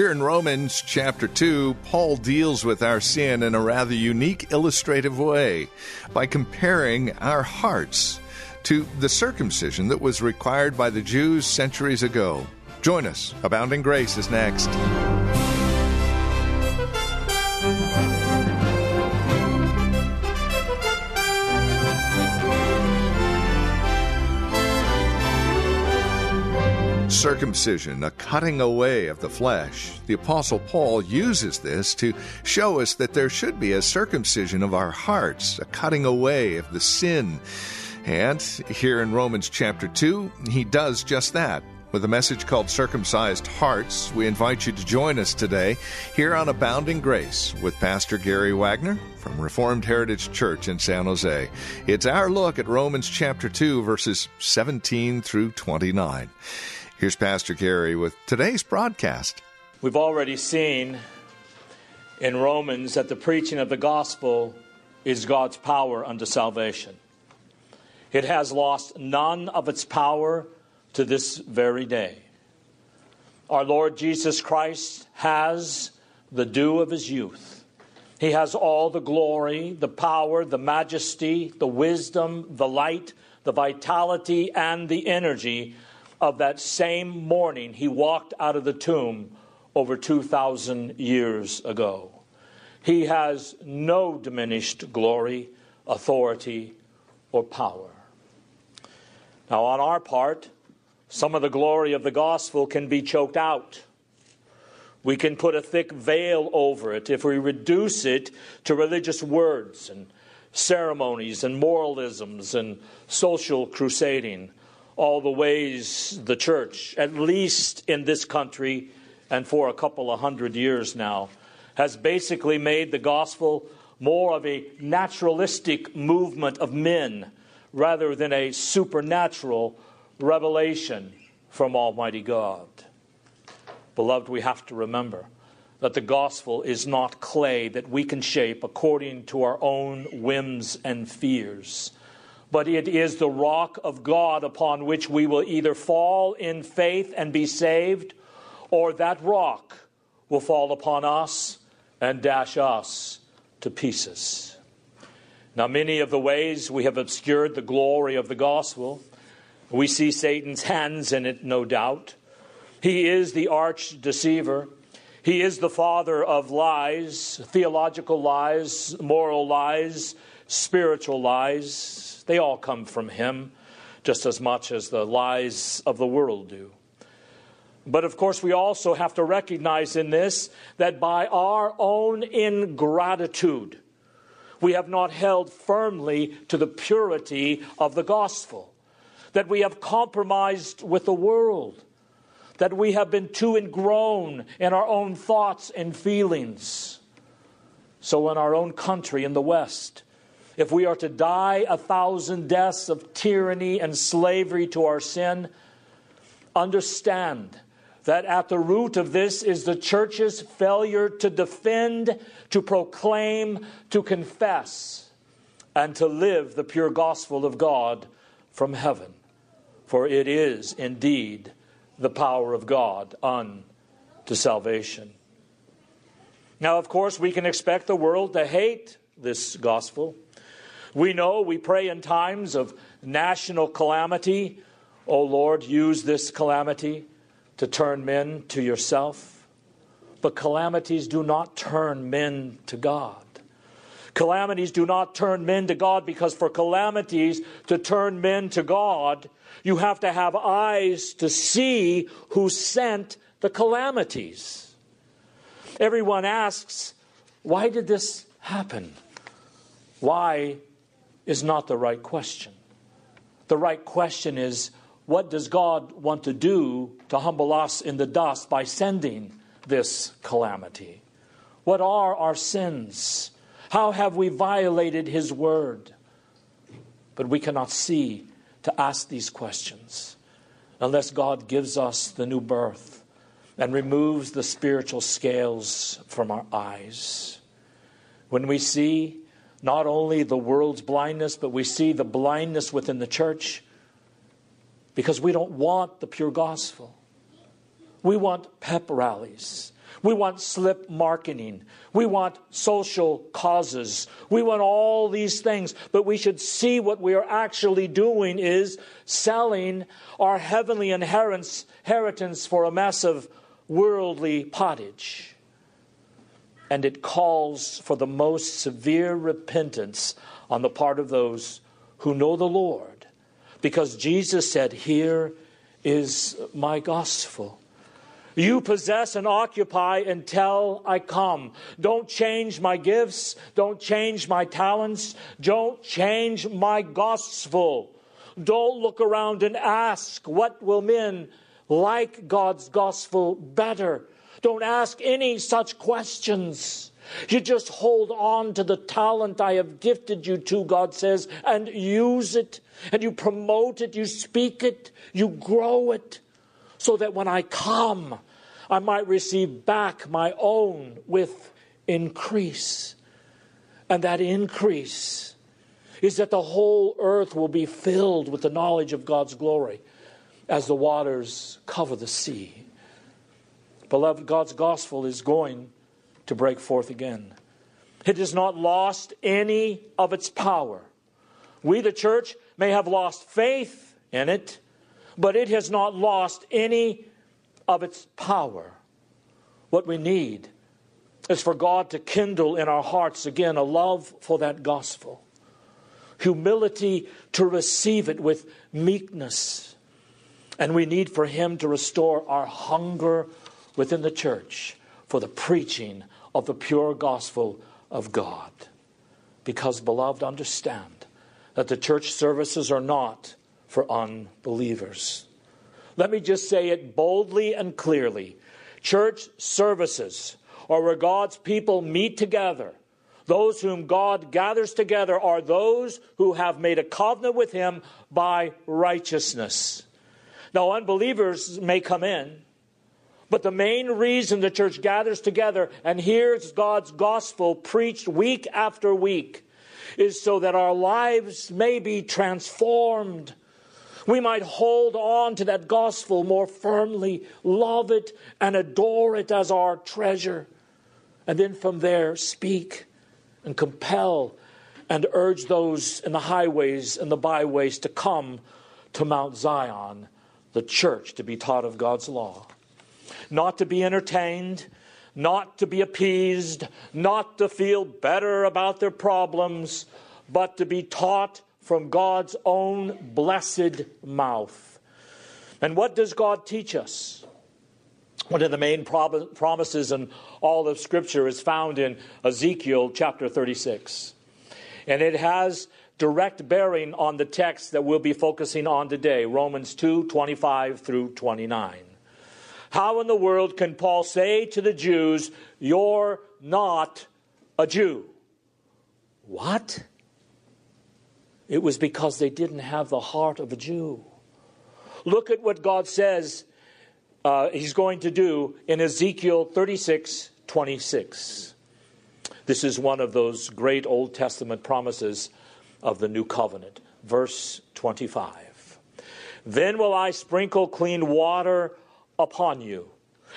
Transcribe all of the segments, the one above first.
Here in Romans chapter 2, Paul deals with our sin in a rather unique illustrative way by comparing our hearts to the circumcision that was required by the Jews centuries ago. Join us. Abounding Grace is next. Circumcision, a cutting away of the flesh. The Apostle Paul uses this to show us that there should be a circumcision of our hearts, a cutting away of the sin. And here in Romans chapter 2, he does just that. With a message called Circumcised Hearts, we invite you to join us today here on Abounding Grace with Pastor Gary Wagner from Reformed Heritage Church in San Jose. It's our look at Romans chapter 2, verses 17 through 29. Here's Pastor Gary with today's broadcast. We've already seen in Romans that the preaching of the gospel is God's power unto salvation. It has lost none of its power to this very day. Our Lord Jesus Christ has the dew of his youth. He has all the glory, the power, the majesty, the wisdom, the light, the vitality, and the energy of that same morning he walked out of the tomb over 2,000 years ago. He has no diminished glory, authority, or power. Now, on our part, some of the glory of the gospel can be choked out. We can put a thick veil over it if we reduce it to religious words and ceremonies and moralisms and social crusading all the ways the church, at least in this country and for a couple of hundred years now, has basically made the gospel more of a naturalistic movement of men rather than a supernatural revelation from Almighty God. Beloved, we have to remember that the gospel is not clay that we can shape according to our own whims and fears but it is the rock of God upon which we will either fall in faith and be saved, or that rock will fall upon us and dash us to pieces. Now, many of the ways we have obscured the glory of the gospel, we see Satan's hands in it, no doubt. He is the arch deceiver. He is the father of lies, theological lies, moral lies, spiritual lies. They all come from Him just as much as the lies of the world do. But of course, we also have to recognize in this that by our own ingratitude, we have not held firmly to the purity of the gospel, that we have compromised with the world, that we have been too ingrown in our own thoughts and feelings. So, in our own country, in the West, if we are to die a thousand deaths of tyranny and slavery to our sin, understand that at the root of this is the church's failure to defend, to proclaim, to confess, and to live the pure gospel of God from heaven. For it is indeed the power of God unto salvation. Now, of course, we can expect the world to hate this gospel. We know we pray in times of national calamity. O Lord, use this calamity to turn men to yourself. But calamities do not turn men to God. Calamities do not turn men to God because for calamities to turn men to God, you have to have eyes to see who sent the calamities. Everyone asks, why did this happen? Why is not the right question. The right question is what does God want to do to humble us in the dust by sending this calamity? What are our sins? How have we violated His word? But we cannot see to ask these questions unless God gives us the new birth and removes the spiritual scales from our eyes. When we see not only the world's blindness, but we see the blindness within the church because we don't want the pure gospel. We want pep rallies. We want slip marketing. We want social causes. We want all these things. But we should see what we are actually doing is selling our heavenly inheritance for a massive worldly pottage. And it calls for the most severe repentance on the part of those who know the Lord. Because Jesus said, Here is my gospel. You possess and occupy until I come. Don't change my gifts. Don't change my talents. Don't change my gospel. Don't look around and ask, what will men like God's gospel better? Don't ask any such questions. You just hold on to the talent I have gifted you to, God says, and use it. And you promote it, you speak it, you grow it so that when I come, I might receive back my own with increase. And that increase is that the whole earth will be filled with the knowledge of God's glory as the waters cover the sea. Beloved, God's gospel is going to break forth again. It has not lost any of its power. We, the church, may have lost faith in it, but it has not lost any of its power. What we need is for God to kindle in our hearts again a love for that gospel, humility to receive it with meekness. And we need for Him to restore our hunger within the church for the preaching of the pure gospel of God. Because, beloved, understand that the church services are not for unbelievers. Let me just say it boldly and clearly. Church services are where God's people meet together. Those whom God gathers together are those who have made a covenant with Him by righteousness. Now, unbelievers may come in, but the main reason the church gathers together and hears God's gospel preached week after week is so that our lives may be transformed. We might hold on to that gospel more firmly, love it, and adore it as our treasure. And then from there, speak and compel and urge those in the highways and the byways to come to Mount Zion, the church, to be taught of God's law. Not to be entertained, not to be appeased, not to feel better about their problems, but to be taught from God's own blessed mouth. And what does God teach us? One of the main promises in all of Scripture is found in Ezekiel chapter 36. And it has direct bearing on the text that we'll be focusing on today Romans 2 25 through 29. How in the world can Paul say to the Jews, You're not a Jew? What? It was because they didn't have the heart of a Jew. Look at what God says uh, He's going to do in Ezekiel 36 26. This is one of those great Old Testament promises of the new covenant. Verse 25. Then will I sprinkle clean water upon you.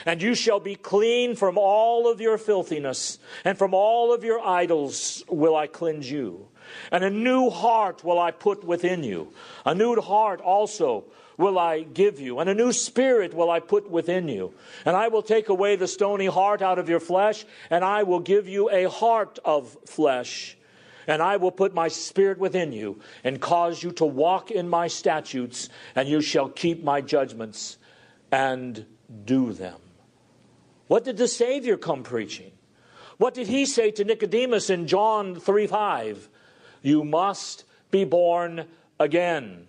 And you shall be clean from all of your filthiness, and from all of your idols will I cleanse you. And a new heart will I put within you. A new heart also will I give you, and a new spirit will I put within you. And I will take away the stony heart out of your flesh, and I will give you a heart of flesh. And I will put my spirit within you, and cause you to walk in my statutes, and you shall keep my judgments and do them. What did the Savior come preaching? What did he say to Nicodemus in John 3 5? You must be born again.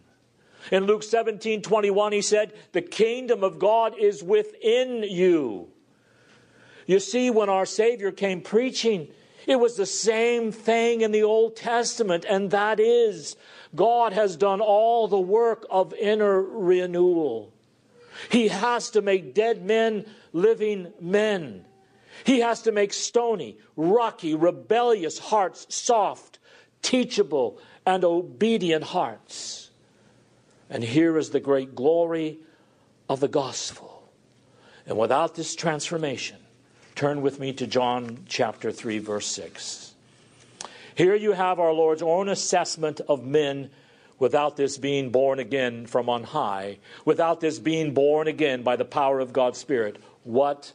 In Luke 17 21, he said, The kingdom of God is within you. You see, when our Savior came preaching, it was the same thing in the Old Testament, and that is God has done all the work of inner renewal. He has to make dead men living men. He has to make stony, rocky, rebellious hearts soft, teachable, and obedient hearts. And here is the great glory of the gospel. And without this transformation, turn with me to John chapter 3, verse 6. Here you have our Lord's own assessment of men without this being born again from on high, without this being born again by the power of God's Spirit. What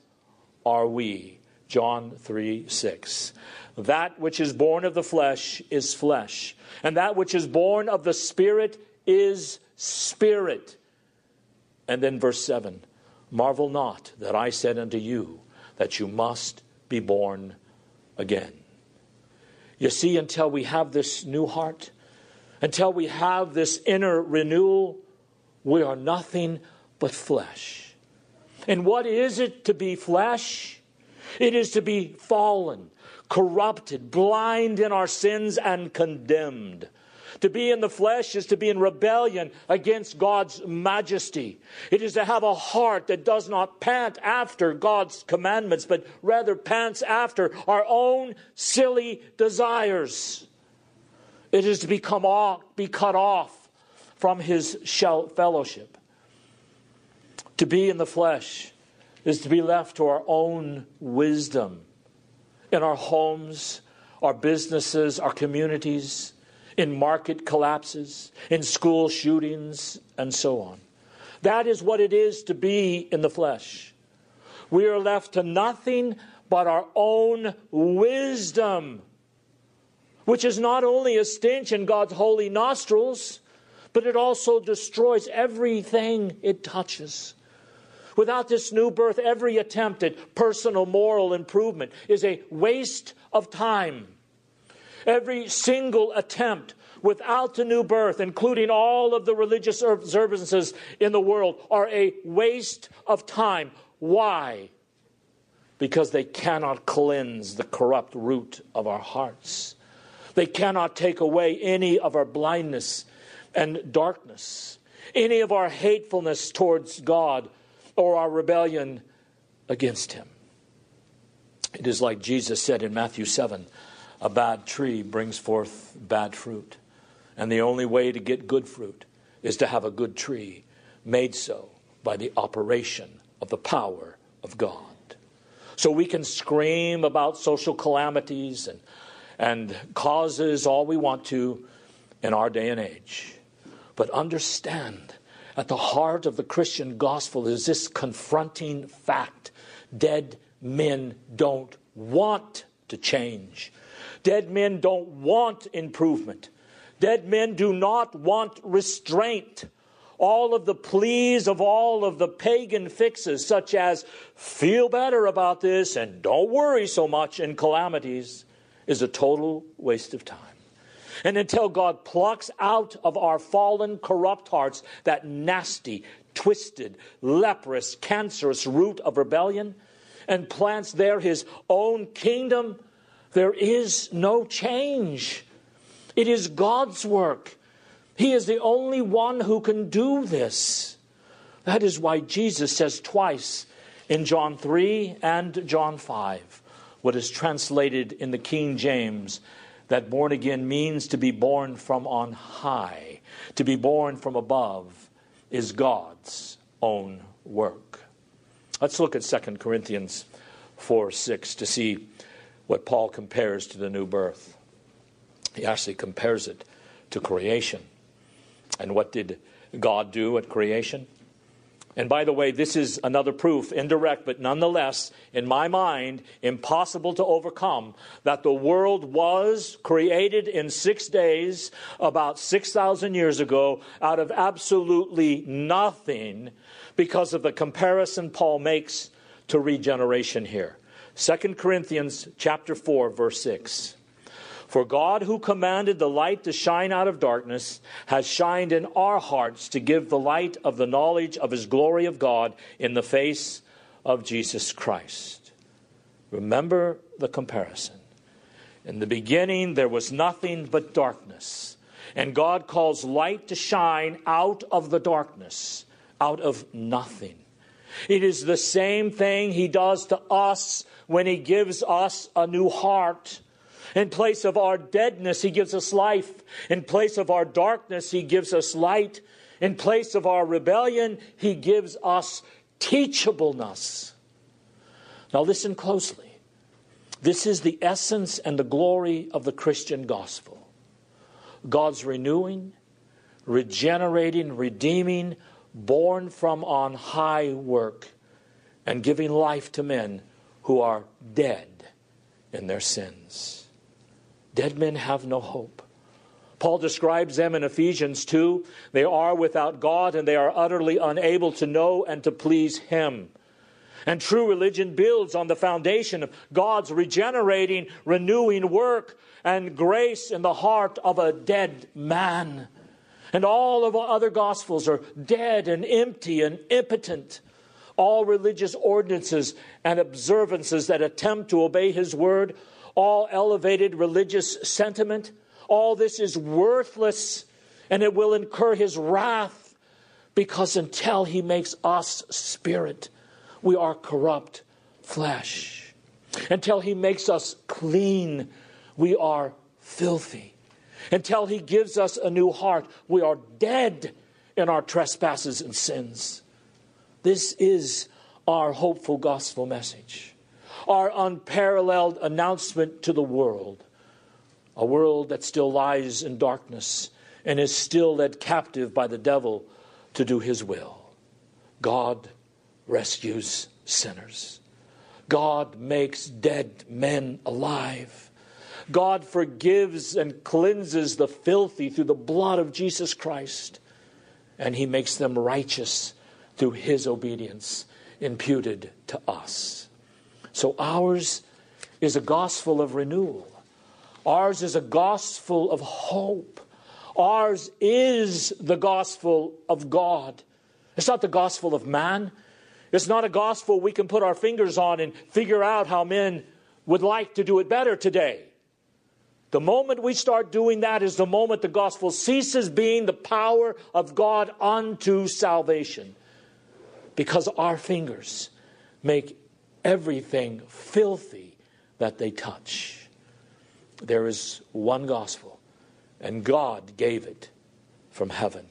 are we? John 3 6. That which is born of the flesh is flesh, and that which is born of the Spirit is spirit. And then verse 7 Marvel not that I said unto you that you must be born again. You see, until we have this new heart, until we have this inner renewal, we are nothing but flesh. And what is it to be flesh? It is to be fallen, corrupted, blind in our sins, and condemned. To be in the flesh is to be in rebellion against God's majesty. It is to have a heart that does not pant after God's commandments, but rather pants after our own silly desires. It is to become off, be cut off from his fellowship. To be in the flesh is to be left to our own wisdom in our homes, our businesses, our communities, in market collapses, in school shootings, and so on. That is what it is to be in the flesh. We are left to nothing but our own wisdom which is not only a stench in God's holy nostrils, but it also destroys everything it touches. Without this new birth, every attempt at personal moral improvement is a waste of time. Every single attempt without the new birth, including all of the religious observances in the world, are a waste of time. Why? Because they cannot cleanse the corrupt root of our hearts. They cannot take away any of our blindness and darkness, any of our hatefulness towards God or our rebellion against Him. It is like Jesus said in Matthew 7 a bad tree brings forth bad fruit. And the only way to get good fruit is to have a good tree made so by the operation of the power of God. So we can scream about social calamities and and causes all we want to in our day and age. But understand, at the heart of the Christian gospel is this confronting fact. Dead men don't want to change, dead men don't want improvement, dead men do not want restraint. All of the pleas of all of the pagan fixes, such as feel better about this and don't worry so much in calamities, is a total waste of time. And until God plucks out of our fallen, corrupt hearts that nasty, twisted, leprous, cancerous root of rebellion and plants there his own kingdom, there is no change. It is God's work. He is the only one who can do this. That is why Jesus says twice in John 3 and John 5 what is translated in the King James that born again means to be born from on high, to be born from above, is God's own work. Let's look at 2 Corinthians 4 6 to see what Paul compares to the new birth. He actually compares it to creation. And what did God do at creation? And by the way, this is another proof, indirect, but nonetheless, in my mind, impossible to overcome, that the world was created in six days about 6,000 years ago out of absolutely nothing because of the comparison Paul makes to regeneration here. 2 Corinthians chapter 4 verse 6. For God, who commanded the light to shine out of darkness, has shined in our hearts to give the light of the knowledge of His glory of God in the face of Jesus Christ. Remember the comparison. In the beginning, there was nothing but darkness. And God calls light to shine out of the darkness, out of nothing. It is the same thing He does to us when He gives us a new heart. In place of our deadness, He gives us life. In place of our darkness, He gives us light. In place of our rebellion, He gives us teachableness. Now, listen closely. This is the essence and the glory of the Christian gospel God's renewing, regenerating, redeeming, born from on high work, and giving life to men who are dead in their sins. Dead men have no hope. Paul describes them in Ephesians 2. They are without God and they are utterly unable to know and to please Him. And true religion builds on the foundation of God's regenerating, renewing work and grace in the heart of a dead man. And all of other gospels are dead and empty and impotent. All religious ordinances and observances that attempt to obey his word, all elevated religious sentiment, all this is worthless and it will incur his wrath because until he makes us spirit, we are corrupt flesh. Until He makes us clean, we are filthy. Until He gives us a new heart, we are dead in our trespasses and sins. This is our hopeful gospel message, our unparalleled announcement to the world, a world that still lies in darkness and is still led captive by the devil to do his will. God rescues sinners. God makes dead men alive. God forgives and cleanses the filthy through the blood of Jesus Christ. And he makes them righteous through his obedience imputed to us. So ours is a gospel of renewal. Ours is a gospel of hope. Ours is the gospel of God. It's not the gospel of man. It's not a gospel we can put our fingers on and figure out how men would like to do it better today. The moment we start doing that is the moment the gospel ceases being the power of God unto salvation. Because our fingers make everything filthy that they touch. There is one gospel, and God gave it from heaven.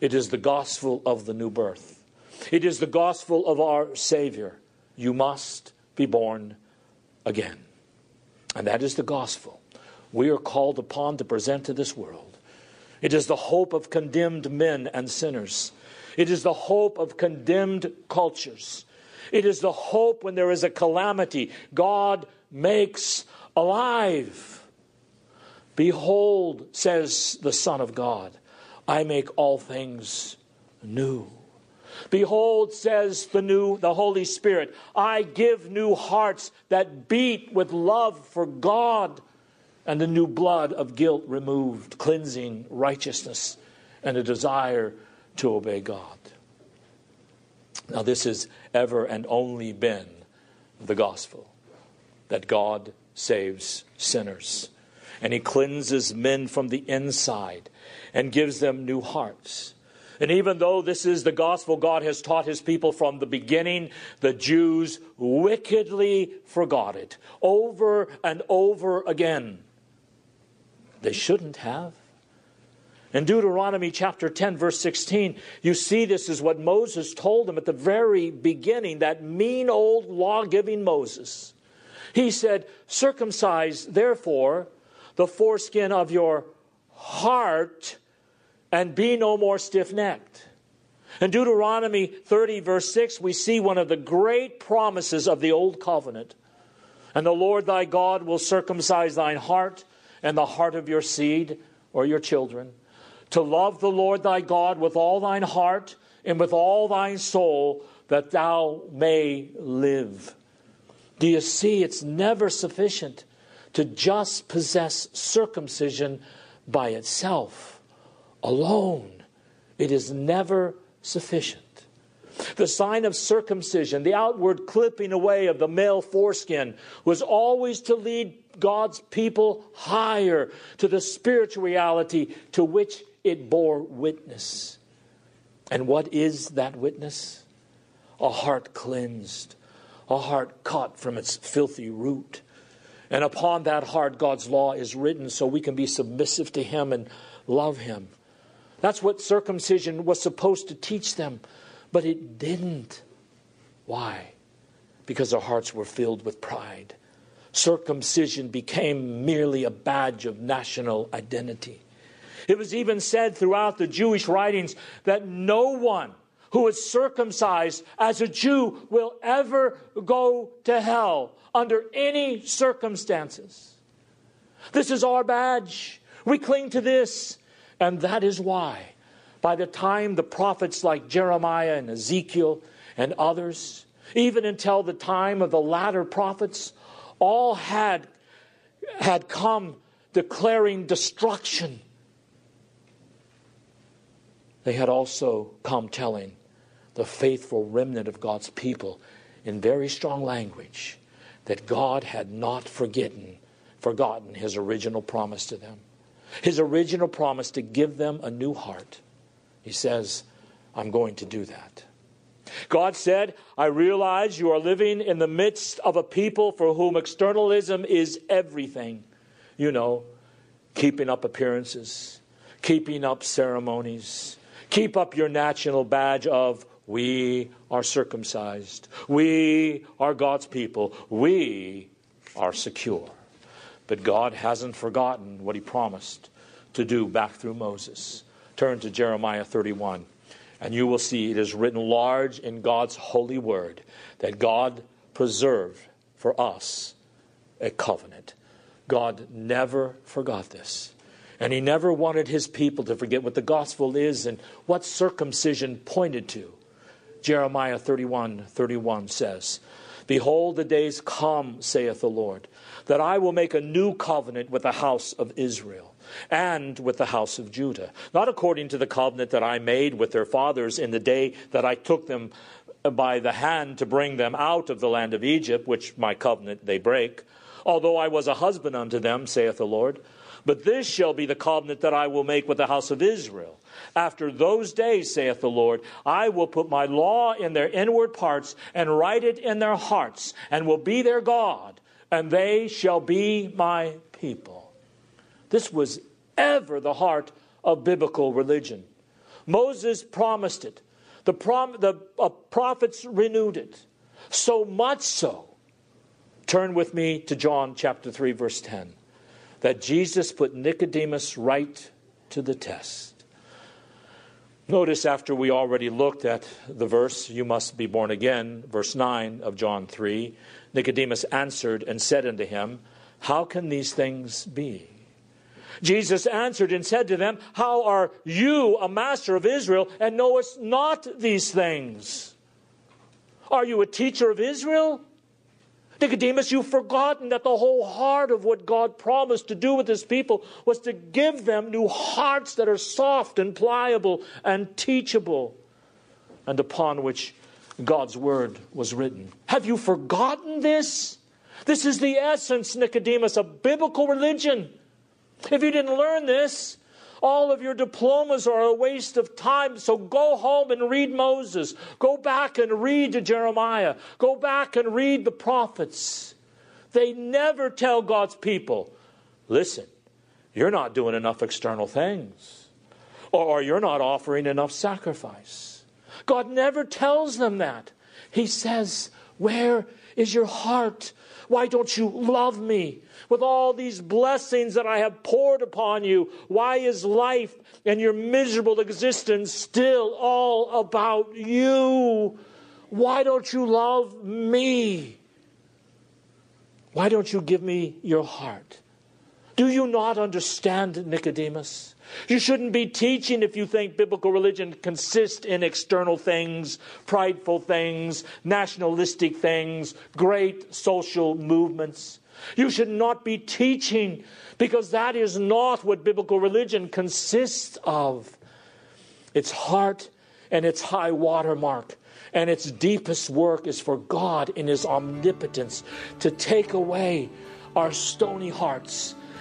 It is the gospel of the new birth. It is the gospel of our Savior. You must be born again. And that is the gospel we are called upon to present to this world. It is the hope of condemned men and sinners. It is the hope of condemned cultures. It is the hope when there is a calamity, God makes alive. Behold, says the Son of God, I make all things new. Behold, says the new, the Holy Spirit, I give new hearts that beat with love for God, and the new blood of guilt removed, cleansing righteousness, and a desire to obey God. Now, this has ever and only been the gospel that God saves sinners, and He cleanses men from the inside and gives them new hearts. And even though this is the gospel God has taught his people from the beginning, the Jews wickedly forgot it over and over again. They shouldn't have. In Deuteronomy chapter 10, verse 16, you see this is what Moses told them at the very beginning, that mean old law giving Moses. He said, Circumcise, therefore, the foreskin of your heart and be no more stiff necked. In Deuteronomy 30, verse 6, we see one of the great promises of the Old Covenant. And the Lord thy God will circumcise thine heart and the heart of your seed or your children, to love the Lord thy God with all thine heart and with all thine soul, that thou may live. Do you see? It's never sufficient to just possess circumcision by itself alone. It is never sufficient. The sign of circumcision, the outward clipping away of the male foreskin, was always to lead God's people higher to the spiritual reality to which it bore witness. And what is that witness? A heart cleansed, a heart caught from its filthy root. And upon that heart, God's law is written so we can be submissive to Him and love Him. That's what circumcision was supposed to teach them, but it didn't. Why? Because their hearts were filled with pride. Circumcision became merely a badge of national identity. It was even said throughout the Jewish writings that no one who is circumcised as a Jew will ever go to hell under any circumstances. This is our badge. We cling to this. And that is why, by the time the prophets like Jeremiah and Ezekiel and others, even until the time of the latter prophets, all had, had come declaring destruction they had also come telling the faithful remnant of God's people in very strong language that God had not forgotten, forgotten his original promise to them. His original promise to give them a new heart. He says, I'm going to do that. God said, I realize you are living in the midst of a people for whom externalism is everything. You know, keeping up appearances, keeping up ceremonies, Keep up your national badge of we are circumcised. We are God's people. We are secure. But God hasn't forgotten what He promised to do back through Moses. Turn to Jeremiah 31, and you will see it is written large in God's holy word that God preserved for us a covenant. God never forgot this. And he never wanted his people to forget what the gospel is and what circumcision pointed to. Jeremiah 31 31 says, Behold, the days come, saith the Lord, that I will make a new covenant with the house of Israel and with the house of Judah, not according to the covenant that I made with their fathers in the day that I took them by the hand to bring them out of the land of Egypt, which my covenant they break. Although I was a husband unto them, saith the Lord, but this shall be the covenant that I will make with the house of Israel. After those days, saith the Lord, I will put my law in their inward parts and write it in their hearts, and will be their God, and they shall be my people. This was ever the heart of biblical religion. Moses promised it, the, prom- the uh, prophets renewed it. So much so. Turn with me to John chapter 3, verse 10 that Jesus put Nicodemus right to the test. Notice after we already looked at the verse, you must be born again, verse 9 of John 3, Nicodemus answered and said unto him, How can these things be? Jesus answered and said to them, How are you a master of Israel and knowest not these things? Are you a teacher of Israel? Nicodemus, you've forgotten that the whole heart of what God promised to do with his people was to give them new hearts that are soft and pliable and teachable, and upon which God's word was written. Have you forgotten this? This is the essence, Nicodemus, of biblical religion. If you didn't learn this, all of your diplomas are a waste of time. So go home and read Moses. Go back and read Jeremiah. Go back and read the prophets. They never tell God's people, listen, you're not doing enough external things, or you're not offering enough sacrifice. God never tells them that. He says, Where is your heart? Why don't you love me? with all these blessings that I have poured upon you? Why is life and your miserable existence still all about you? Why don't you love me? Why don't you give me your heart? Do you not understand, Nicodemus? You shouldn't be teaching if you think biblical religion consists in external things, prideful things, nationalistic things, great social movements. You should not be teaching because that is not what biblical religion consists of. Its heart and its high watermark And its deepest work is for God in His omnipotence to take away our stony hearts